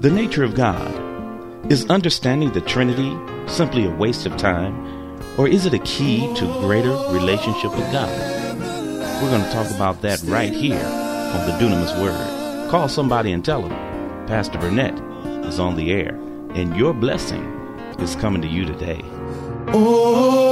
The nature of God. Is understanding the Trinity simply a waste of time, or is it a key to greater relationship with God? We're going to talk about that right here on the Dunamis Word. Call somebody and tell them Pastor Burnett is on the air, and your blessing is coming to you today. Oh.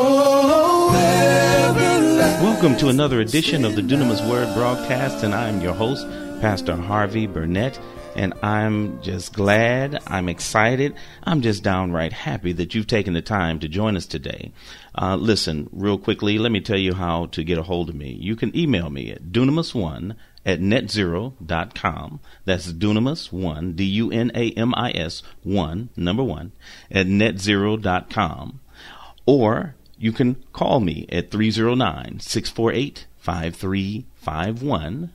Welcome to another edition of the Dunamis Word broadcast, and I'm your host, Pastor Harvey Burnett. And I'm just glad, I'm excited, I'm just downright happy that you've taken the time to join us today. Uh, listen, real quickly, let me tell you how to get a hold of me. You can email me at dunamis1 at netzero.com. That's dunamis1, D U N A M I S 1, number 1, at netzero.com. Or you can call me at 309 648 5351.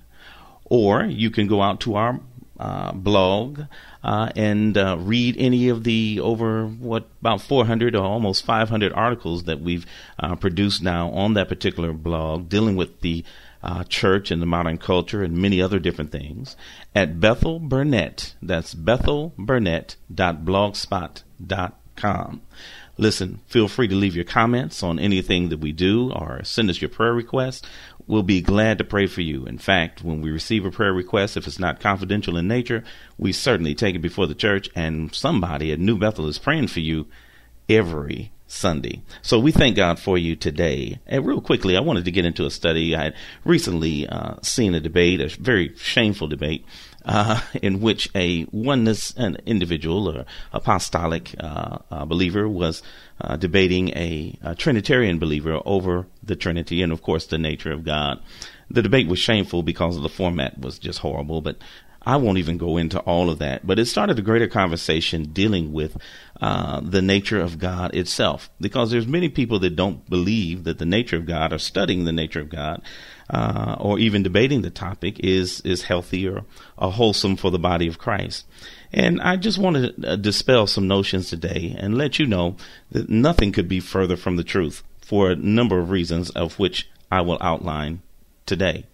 Or you can go out to our uh, blog uh, and uh, read any of the over what about 400 or almost 500 articles that we've uh, produced now on that particular blog dealing with the uh, church and the modern culture and many other different things at Bethel Burnett. That's bethelburnett.blogspot.com. Listen, feel free to leave your comments on anything that we do or send us your prayer requests. We'll be glad to pray for you. In fact, when we receive a prayer request, if it's not confidential in nature, we certainly take it before the church, and somebody at New Bethel is praying for you every Sunday. So we thank God for you today. And real quickly, I wanted to get into a study. I had recently uh, seen a debate, a very shameful debate, uh, in which a oneness an individual or apostolic uh, uh believer was uh, debating a, a Trinitarian believer over the Trinity. And, of course, the nature of God. The debate was shameful because the format was just horrible, but I won't even go into all of that, but it started a greater conversation dealing with uh, the nature of God itself, because there's many people that don't believe that the nature of God or studying the nature of God, uh, or even debating the topic is is healthy or, or wholesome for the body of Christ. And I just want to uh, dispel some notions today and let you know that nothing could be further from the truth for a number of reasons, of which I will outline today.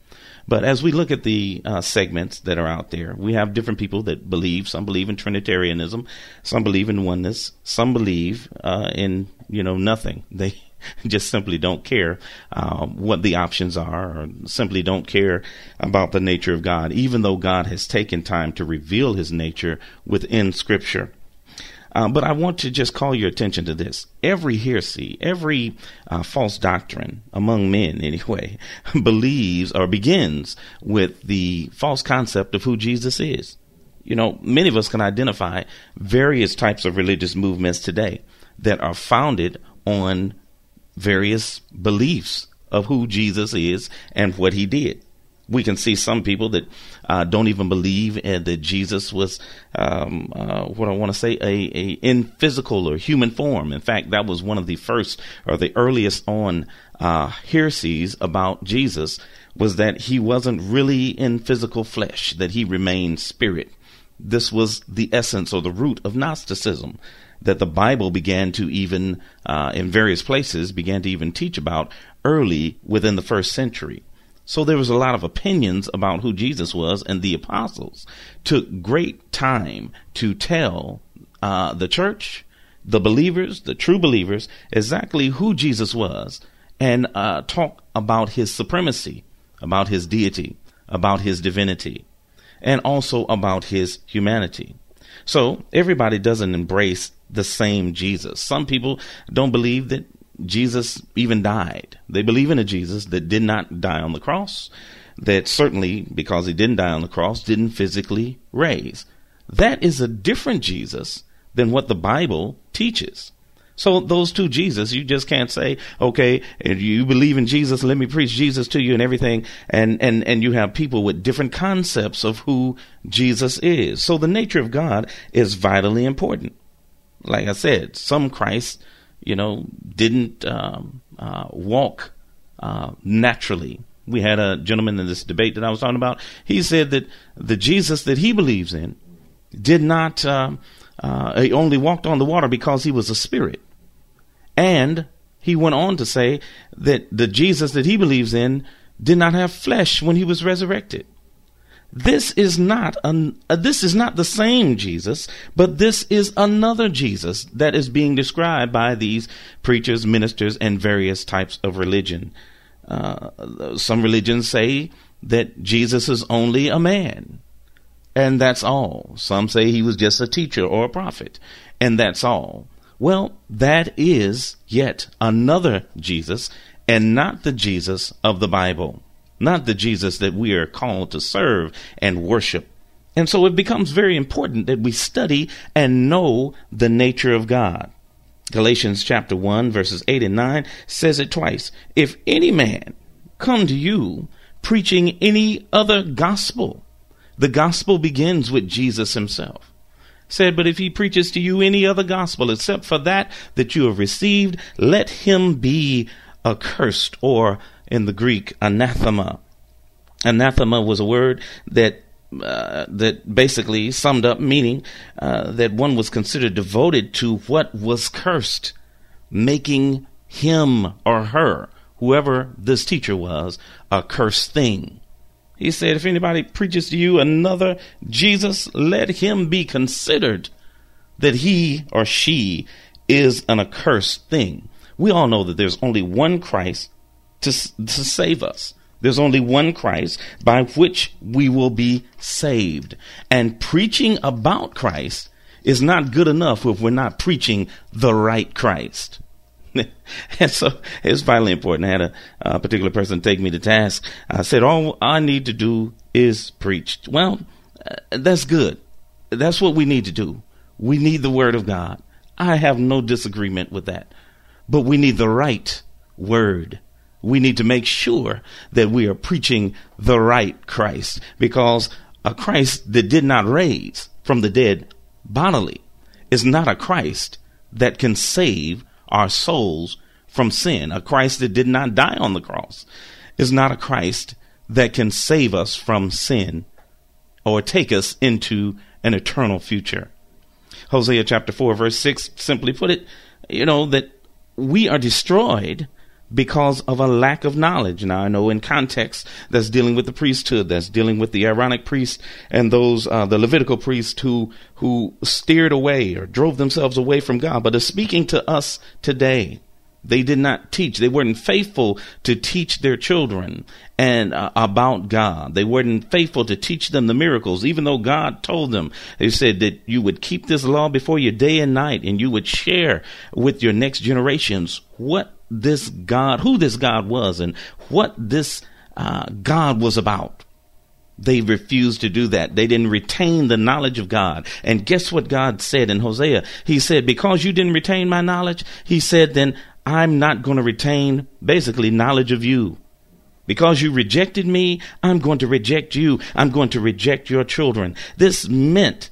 But as we look at the uh, segments that are out there, we have different people that believe. Some believe in Trinitarianism, some believe in oneness, some believe uh, in you know nothing. They just simply don't care uh, what the options are, or simply don't care about the nature of God, even though God has taken time to reveal His nature within Scripture. Uh, but I want to just call your attention to this. Every heresy, every uh, false doctrine among men, anyway, believes or begins with the false concept of who Jesus is. You know, many of us can identify various types of religious movements today that are founded on various beliefs of who Jesus is and what he did we can see some people that uh, don't even believe that Jesus was um, uh, what I want to say a, a in physical or human form. In fact, that was one of the first or the earliest on uh, heresies about Jesus was that he wasn't really in physical flesh, that he remained spirit. This was the essence or the root of Gnosticism that the Bible began to even, uh, in various places, began to even teach about early within the first century. So there was a lot of opinions about who Jesus was, and the apostles took great time to tell uh, the church, the believers, the true believers, exactly who Jesus was, and uh, talk about his supremacy, about his deity, about his divinity, and also about his humanity. So everybody doesn't embrace the same Jesus. Some people don't believe that Jesus even died. They believe in a Jesus that did not die on the cross, that certainly, because he didn't die on the cross, didn't physically raise. That is a different Jesus than what the Bible teaches. So those two Jesus, you just can't say, okay, you believe in Jesus, let me preach Jesus to you and everything. And, and, and you have people with different concepts of who Jesus is. So the nature of God is vitally important. Like I said, some Christ you know, didn't um, uh, walk uh, naturally. We had a gentleman in this debate that I was talking about. He said that the Jesus that he believes in did not, uh, uh he only walked on the water because he was a spirit. And he went on to say that the Jesus that he believes in did not have flesh when he was resurrected. This is not an, uh, this is not the same Jesus, but this is another Jesus that is being described by these preachers, ministers, and various types of religion. Uh, some religions say that Jesus is only a man, and that's all. Some say he was just a teacher or a prophet, and that's all. Well, that is yet another Jesus, and not the Jesus of the Bible not the Jesus that we are called to serve and worship. And so it becomes very important that we study and know the nature of God. Galatians chapter 1 verses 8 and 9 says it twice. If any man come to you preaching any other gospel, the gospel begins with Jesus himself. Said, but if he preaches to you any other gospel except for that that you have received, let him be accursed or in the Greek, anathema. Anathema was a word that uh, that basically summed up meaning uh, that one was considered devoted to what was cursed, making him or her, whoever this teacher was, a cursed thing. He said, if anybody preaches to you another Jesus, let him be considered that he or she is an accursed thing. We all know that there's only one Christ to, to save us. There's only one Christ by which we will be saved. And preaching about Christ is not good enough if we're not preaching the right Christ. and so it's vitally important. I had a, a, particular person take me to task. I said, all I need to do is preach. Well, uh, that's good. That's what we need to do. We need the word of God. I have no disagreement with that. But we need the right word we need to make sure that we are preaching the right Christ because a Christ that did not raise from the dead bodily is not a Christ that can save our souls from sin. A Christ that did not die on the cross is not a Christ that can save us from sin or take us into an eternal future. Hosea chapter 4 verse 6 simply put it, you know, that we are destroyed because of a lack of knowledge. Now, I know in context that's dealing with the priesthood, that's dealing with the Aaronic priests and those, uh, the Levitical priests who, who steered away or drove themselves away from God, but is speaking to us today. They did not teach. They weren't faithful to teach their children and uh, about God. They weren't faithful to teach them the miracles, even though God told them. They said that you would keep this law before you day and night, and you would share with your next generations what this God, who this God was, and what this uh, God was about. They refused to do that. They didn't retain the knowledge of God. And guess what God said in Hosea? He said, Because you didn't retain my knowledge, he said, then I'm not going to retain basically knowledge of you. Because you rejected me, I'm going to reject you. I'm going to reject your children. This meant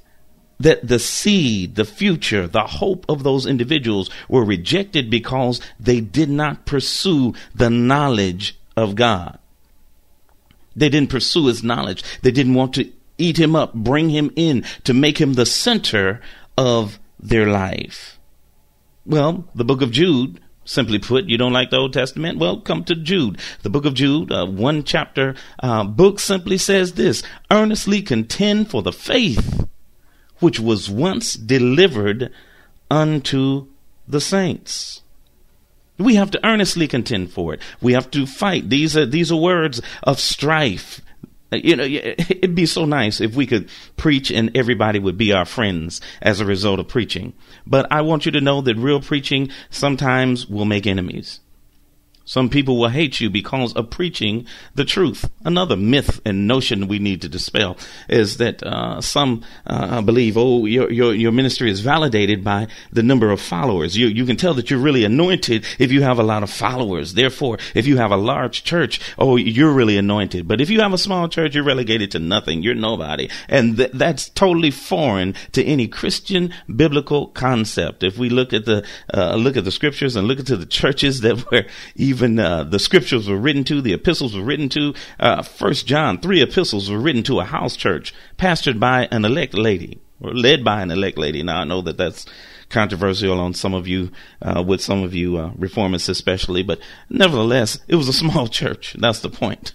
that the seed, the future, the hope of those individuals were rejected because they did not pursue the knowledge of God. They didn't pursue his knowledge. They didn't want to eat him up, bring him in to make him the center of their life. Well, the book of Jude Simply put, you don't like the Old Testament? Well, come to Jude. The book of Jude, uh, one chapter uh, book simply says this earnestly contend for the faith which was once delivered unto the saints. We have to earnestly contend for it. We have to fight. These are these are words of strife. You know, it'd be so nice if we could preach and everybody would be our friends as a result of preaching. But I want you to know that real preaching sometimes will make enemies. Some people will hate you because of preaching the truth. Another myth and notion we need to dispel is that uh, some uh, believe, oh, your, your your ministry is validated by the number of followers. You you can tell that you're really anointed if you have a lot of followers. Therefore, if you have a large church, oh, you're really anointed. But if you have a small church, you're relegated to nothing. You're nobody, and th- that's totally foreign to any Christian biblical concept. If we look at the uh, look at the scriptures and look into the churches that were even even uh, the scriptures were written to, the epistles were written to. Uh, First John, three epistles were written to a house church, pastored by an elect lady or led by an elect lady. Now I know that that's controversial on some of you, uh, with some of you uh, reformists especially, but nevertheless, it was a small church. That's the point.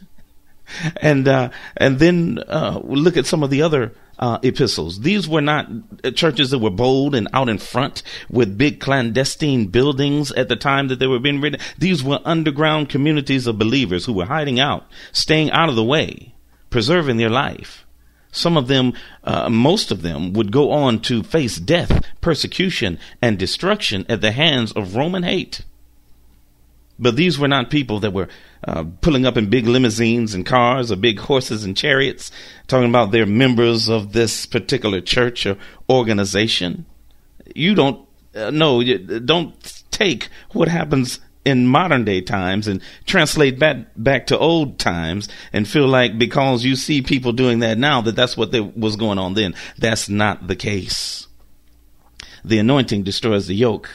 And uh, and then uh, look at some of the other uh, epistles. These were not churches that were bold and out in front with big clandestine buildings at the time that they were being written. These were underground communities of believers who were hiding out, staying out of the way, preserving their life. Some of them, uh, most of them, would go on to face death, persecution, and destruction at the hands of Roman hate. But these were not people that were uh, pulling up in big limousines and cars or big horses and chariots, talking about they're members of this particular church or organization. You don't uh, know, don't take what happens in modern day times and translate back back to old times and feel like because you see people doing that now that that's what they, was going on then. That's not the case. The anointing destroys the yoke.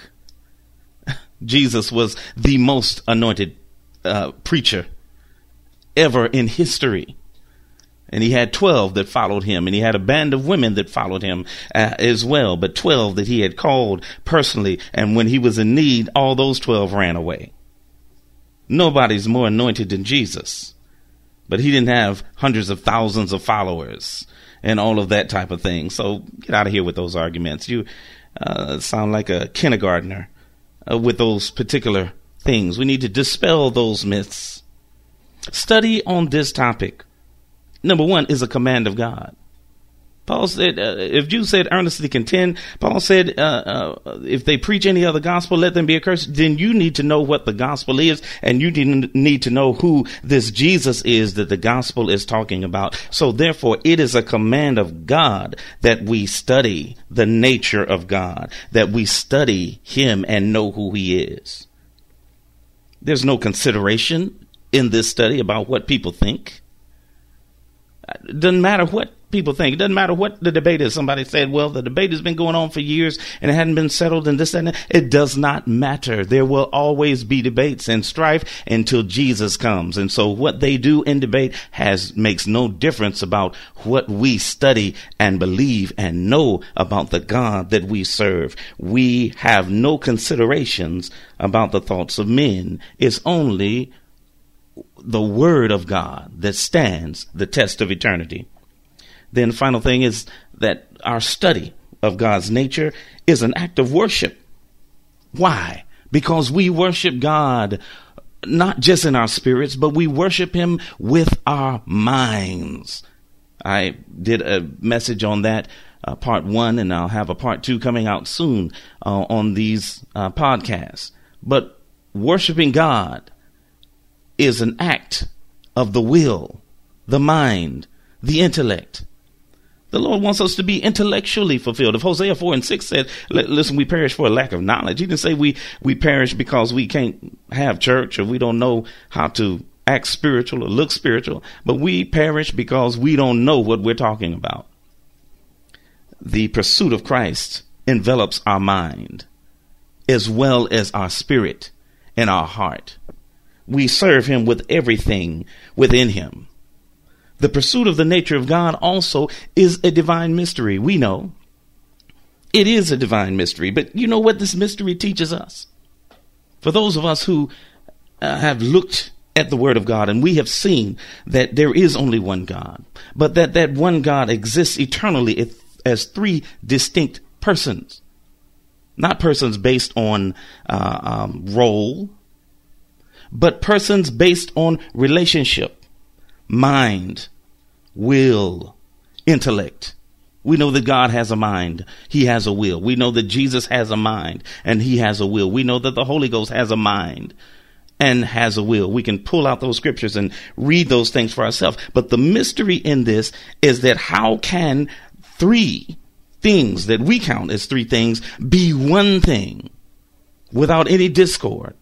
Jesus was the most anointed uh, preacher ever in history. And he had 12 that followed him, and he had a band of women that followed him uh, as well, but 12 that he had called personally. And when he was in need, all those 12 ran away. Nobody's more anointed than Jesus, but he didn't have hundreds of thousands of followers and all of that type of thing. So get out of here with those arguments. You uh, sound like a kindergartner uh, with those particular things. We need to dispel those myths. Study on this topic. Number one is a command of God. Paul said, uh, if Jude said earnestly contend, Paul said, uh, uh, if they preach any other gospel, let them be accursed. Then you need to know what the gospel is, and you need to know who this Jesus is that the gospel is talking about. So therefore, it is a command of God that we study the nature of God, that we study Him and know who He is. There's no consideration in this study about what people think. It doesn't matter what people think. It doesn't matter what the debate is. Somebody said, well, the debate has been going on for years and it hadn't been settled and this and that. It does not matter. There will always be debates and strife until Jesus comes. And so what they do in debate has, makes no difference about what we study and believe and know about the God that we serve. We have no considerations about the thoughts of men. It's only the word of God that stands the test of eternity. Then final thing is that our study of God's nature is an act of worship. Why? Because we worship God not just in our spirits, but we worship Him with our minds. I did a message on that, uh, part one, and I'll have a part two coming out soon uh, on these uh, podcasts. But worshiping God is an act of the will, the mind, the intellect. The Lord wants us to be intellectually fulfilled. If Hosea 4 and 6 said, listen, we perish for a lack of knowledge, he didn't say we, we perish because we can't have church or we don't know how to act spiritual or look spiritual, but we perish because we don't know what we're talking about. The pursuit of Christ envelops our mind as well as our spirit and our heart. We serve him with everything within him. The pursuit of the nature of God also is a divine mystery. We know it is a divine mystery, but you know what this mystery teaches us? For those of us who uh, have looked at the Word of God and we have seen that there is only one God, but that that one God exists eternally as three distinct persons, not persons based on uh, um, role, but persons based on relationship mind, will, intellect. We know that God has a mind. He has a will. We know that Jesus has a mind and he has a will. We know that the Holy Ghost has a mind and has a will. We can pull out those scriptures and read those things for ourselves. But the mystery in this is that how can three things that we count as three things be one thing without any discord?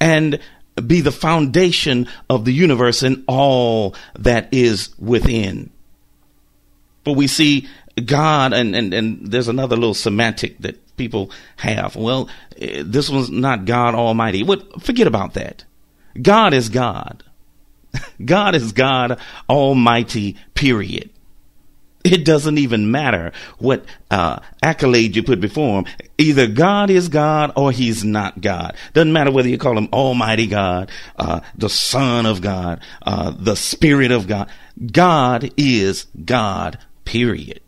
And be the foundation of the universe and all that is within. But we see God, and, and, and there's another little semantic that people have. Well, eh, this one's not God Almighty. What? Forget about that. God is God. God is God Almighty, period. It doesn't even matter what uh, accolade you put before him. Either God is God or he's not God. Doesn't matter whether you call him Almighty God, uh, the Son of God, uh, the Spirit of God. God is God, period.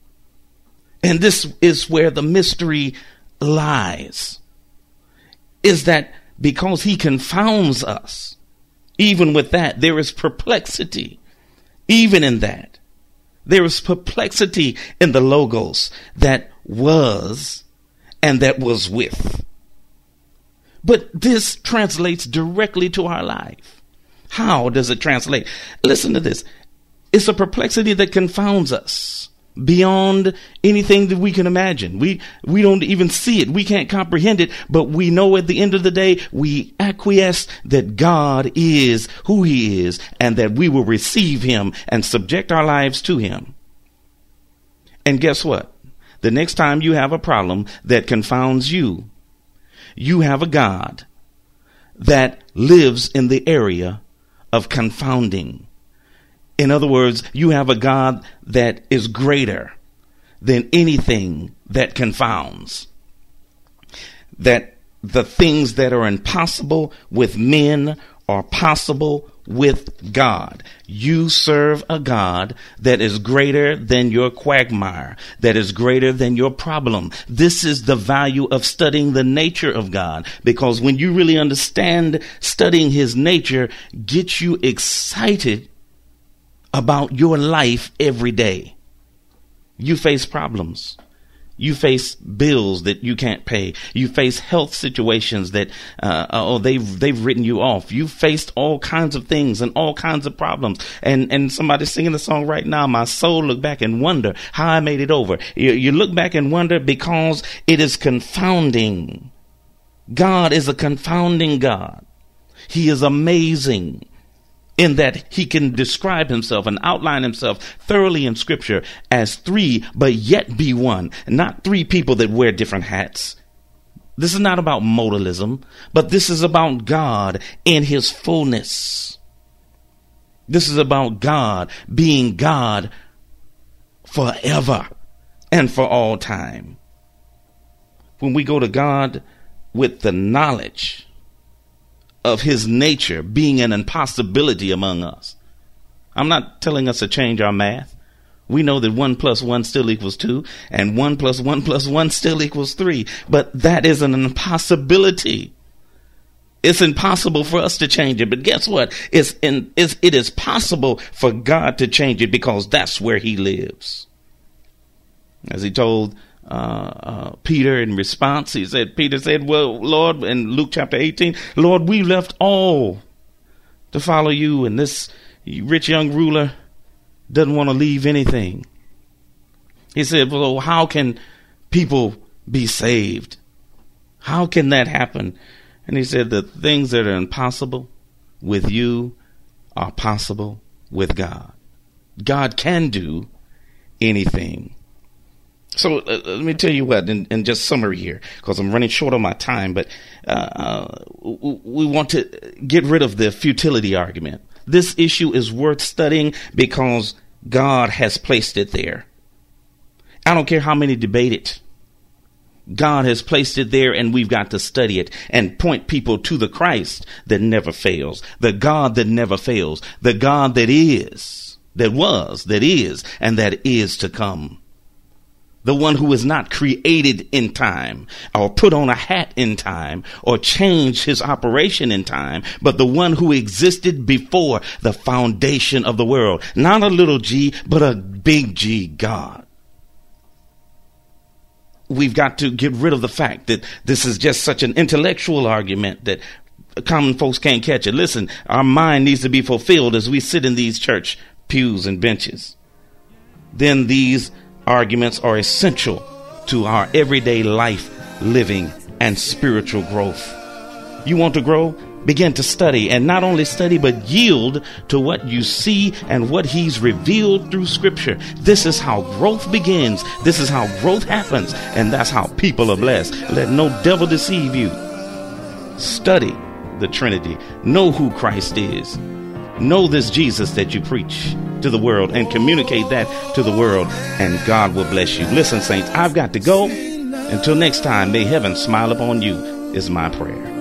And this is where the mystery lies. Is that because he confounds us, even with that, there is perplexity, even in that. There is perplexity in the logos that was and that was with. But this translates directly to our life. How does it translate? Listen to this. It's a perplexity that confounds us beyond anything that we can imagine. We we don't even see it. We can't comprehend it, but we know at the end of the day we acquiesce that God is who he is and that we will receive him and subject our lives to him. And guess what? The next time you have a problem that confounds you, you have a God that lives in the area of confounding. In other words, you have a God that is greater than anything that confounds. That the things that are impossible with men are possible with God. You serve a God that is greater than your quagmire, that is greater than your problem. This is the value of studying the nature of God because when you really understand studying his nature gets you excited about your life every day. You face problems. You face bills that you can't pay. You face health situations that uh, oh they've they've written you off. You faced all kinds of things and all kinds of problems. And and somebody's singing the song right now. My soul look back and wonder how I made it over. You, you look back and wonder because it is confounding. God is a confounding God. He is amazing in that he can describe himself and outline himself thoroughly in scripture as three, but yet be one. Not three people that wear different hats. This is not about modalism, but this is about God in his fullness. This is about God being God forever and for all time. When we go to God with the knowledge of his nature being an impossibility among us. I'm not telling us to change our math. We know that one plus one still equals two, and one plus one plus one still equals three. But that is an impossibility. It's impossible for us to change it. But guess what? It's, in, it's it is possible for God to change it because that's where He lives. As He told uh, uh, Peter in response. He said, Peter said, Well, Lord, in Luke chapter 18, Lord, we left all to follow you, and this rich young ruler doesn't want to leave anything. He said, Well, how can people be saved? How can that happen? And he said, The things that are impossible with you are possible with God. God can do anything. So uh, let me tell you what, in, in just summary here, because I'm running short on my time, but uh, uh, we want to get rid of the futility argument. This issue is worth studying because God has placed it there. I don't care how many debate it. God has placed it there and we've got to study it and point people to the Christ that never fails, the God that never fails, the God that is, that was, that is, and that is to come the one who is not created in time or put on a hat in time or changed his operation in time, but the one who existed before the foundation of the world. Not a little g, but a big G God. We've got to get rid of the fact that this is just such an intellectual argument that common folks can't catch it. Listen, our mind needs to be fulfilled as we sit in these church pews and benches. Then these arguments are essential to our everyday life living and spiritual growth. You want to grow? Begin to study and not only study, but yield to what you see and what He's revealed through Scripture. This is how growth begins. This is how growth happens. And that's how people are blessed. Let no devil deceive you. Study the Trinity. Know who Christ is. Know this Jesus that you preach to the world and communicate that to the world, and God will bless you. Listen, saints, I've got to go. Until next time, may heaven smile upon you, is my prayer.